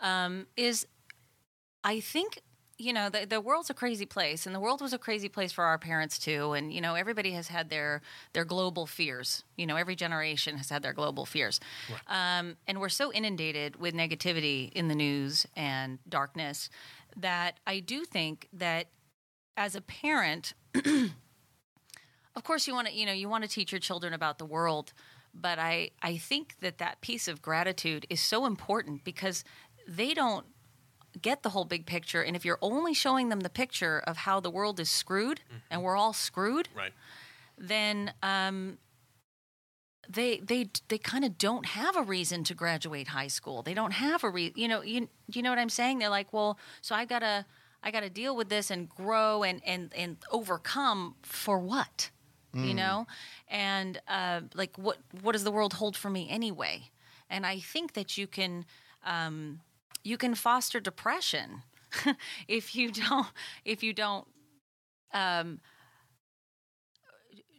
Um, is I think you know the the world's a crazy place, and the world was a crazy place for our parents too. And you know everybody has had their their global fears. You know every generation has had their global fears, um, and we're so inundated with negativity in the news and darkness that I do think that as a parent, [clears throat] of course you want to you know you want to teach your children about the world but i i think that that piece of gratitude is so important because they don't get the whole big picture and if you're only showing them the picture of how the world is screwed and we're all screwed Right. then um they they they kind of don't have a reason to graduate high school. They don't have a re you know you you know what I'm saying? They're like, well, so I gotta I gotta deal with this and grow and and and overcome for what? You know, and uh, like what what does the world hold for me anyway? And I think that you can um, you can foster depression [laughs] if you don't if you don't um,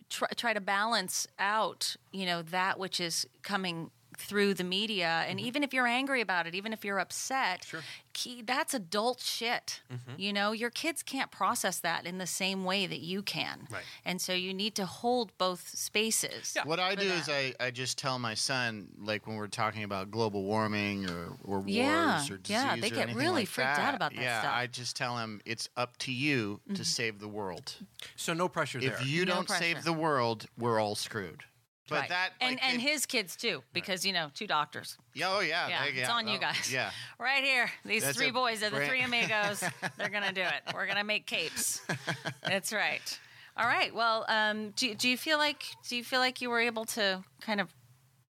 try, try to balance out, you know, that which is coming through the media and even if you're angry about it even if you're upset Mm-hmm. Sure. key, that's adult shit Mm-hmm. you know your kids can't process that in the same way that you can Right. and so you need to hold both spaces Yeah. What I do is. I, I just tell my son, like when we're talking about global warming or, or Yeah, wars or disease yeah, they or get anything really like freaked out about that yeah, stuff. Mm-hmm. I just tell him it's up to you to save the world. So no pressure there. If you No don't pressure. save the world, we're all screwed. But Right. that and like, and it- his kids too because you know two doctors yeah, oh yeah, yeah, they- it's on you oh, guys. Yeah, [laughs] Right here. These That's three boys are the three [laughs] amigos. They're going to do it. We're going to make capes. [laughs] That's right. All right. Well, um, do, do you feel like do you feel like you were able to kind of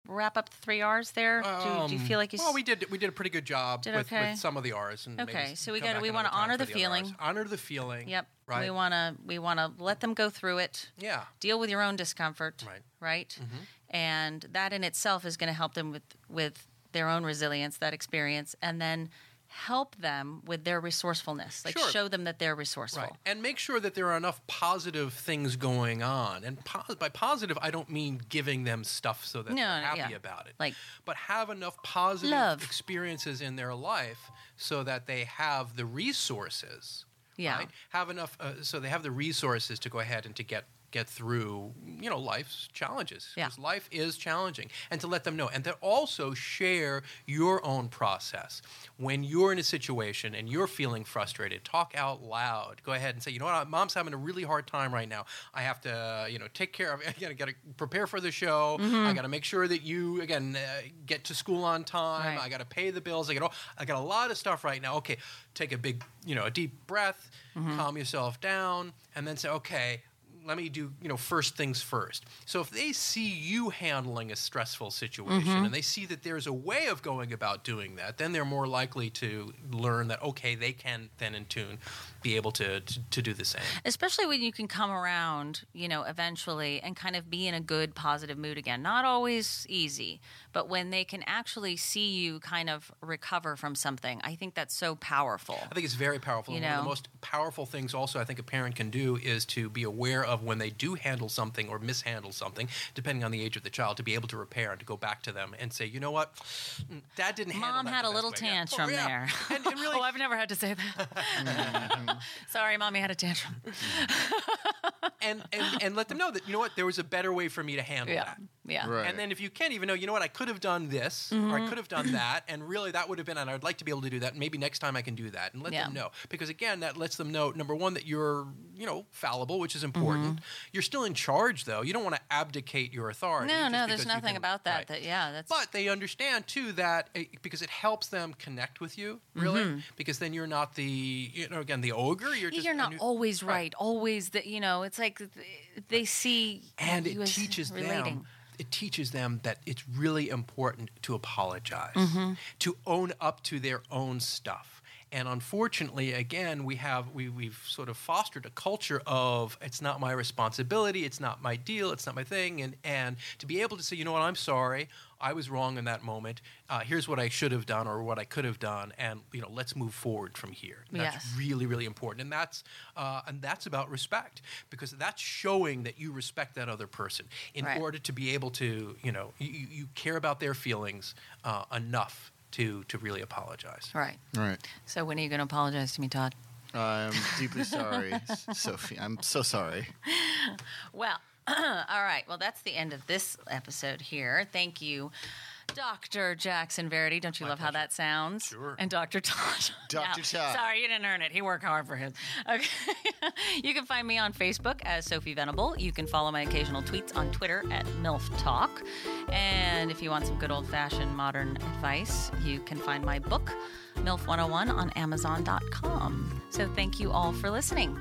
wrap up the three R's there? do, do you Um, feel like you? Well, we did we did a pretty good job with, okay? with some of the R's. And Okay, so we gotta- we wanna honor for the feeling. Honor the feeling. Yep. Right. We want to we want to let them go through it. yeah. Deal with your own discomfort. Right. Right. Mm-hmm. And that in itself is going to help them with with their own resilience, that experience, and then help them with their resourcefulness. Like Sure. show them that they're resourceful. Right. And make sure that there are enough positive things going on. And po- by positive, I don't mean giving them stuff so that No, they're happy yeah. about it. Like- but have enough positive Love. experiences in their life so that they have the resources. Yeah. Right? Have enough uh, so they have the resources to go ahead and to get get through, you know, life's challenges. Yeah. Life is challenging. And to let them know. And to also share your own process. When you're in a situation and you're feeling frustrated, talk out loud. Go ahead and say, you know what, mom's having a really hard time right now. I have to, you know, take care of [laughs] I gotta, gotta prepare for the show. I gotta make sure that you again uh, get to school on time. Right. I gotta pay the bills. I got all, I got a lot of stuff right now. Okay, take a big, you know, a deep breath, calm yourself down, and then say, okay, let me do you know first things first so if they see you handling a stressful situation mm-hmm. and they see that there's a way of going about doing that then they're more likely to learn that okay they can then in tune be able to to, to do the same especially when you can come around, you know, eventually and kind of be in a good, positive mood again. Not always easy, but when they can actually see you kind of recover from something, I think that's so powerful. I think it's very powerful. You and One of know? the most powerful things, also, I think a parent can do is to be aware of when they do handle something or mishandle something, depending on the age of the child, to be able to repair and to go back to them and say, you know what, Dad didn't handle Mom that had the a little way." Yeah. tantrum Oh, yeah. there. And, and [laughs] really, oh, I've never had to say that. Mm-hmm. [laughs] Sorry, mommy had a tantrum. [laughs] and, and and let them know that you know what, there was a better way for me to handle Yeah, that. yeah. Right. And then if you can't even know, you know what, I could have done this or I mm-hmm. could have done that, and really that would have been, and I'd like to be able to do that. And maybe next time I can do that, and let them know because again, that lets them know number one that you're you know fallible, which is important. You're still in charge though. You don't want to abdicate your authority. No, no, there's nothing about that. right. That yeah, that's But they understand too that eh, because it helps them connect with you, really, because then you're not the you know again the ogre. You're just you're not you- always right. Always that you know. It's like th- they see and it teaches relating. them it teaches them that it's really important to apologize Mm-hmm. to own up to their own stuff and unfortunately again we have we, we've sort of fostered a culture of it's not my responsibility it's not my deal it's not my thing and and to be able to say you know what i'm sorry i was wrong in that moment uh, here's what i should have done or what i could have done and you know let's move forward from here that's Yes. really really important and that's uh, and that's about respect because that's showing that you respect that other person in Right. order to be able to you know you, you you care about their feelings uh, enough to to really apologize Right. right. So when are you going to apologize to me, Todd? I'm [laughs] deeply sorry, Sophie. I'm so sorry. Well, [clears throat] all right. Well, that's the end of this episode here. Thank you. Dr. Jackson Varady, don't you My love how that sounds? Sure. And Dr. Todd. [laughs] Dr. Yeah. Todd. Sorry, you didn't earn it. He worked hard for him. Okay. [laughs] you can find me on Facebook as Sophie Venable. You can follow my occasional tweets on Twitter at MILF Talk. And if you want some good old fashioned modern advice, you can find my book, MILF 101, on Amazon.com. So thank you all for listening.